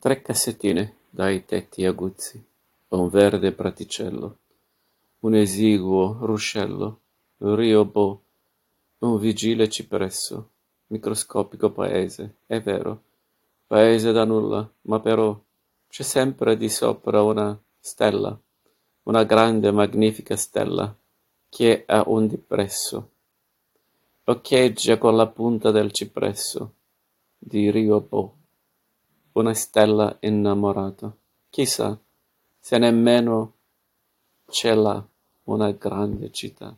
Tre cassettine dai tetti aguzzi, un verde praticello, un esiguo ruscello, un rio Bo, un vigile cipresso, microscopico paese, è vero, paese da nulla, ma però c'è sempre di sopra una stella, una grande magnifica stella, che ha un depresso, occhieggia con la punta del cipresso di Rio Bo una stella innamorata. Chissà se nemmeno ce l'ha una grande città.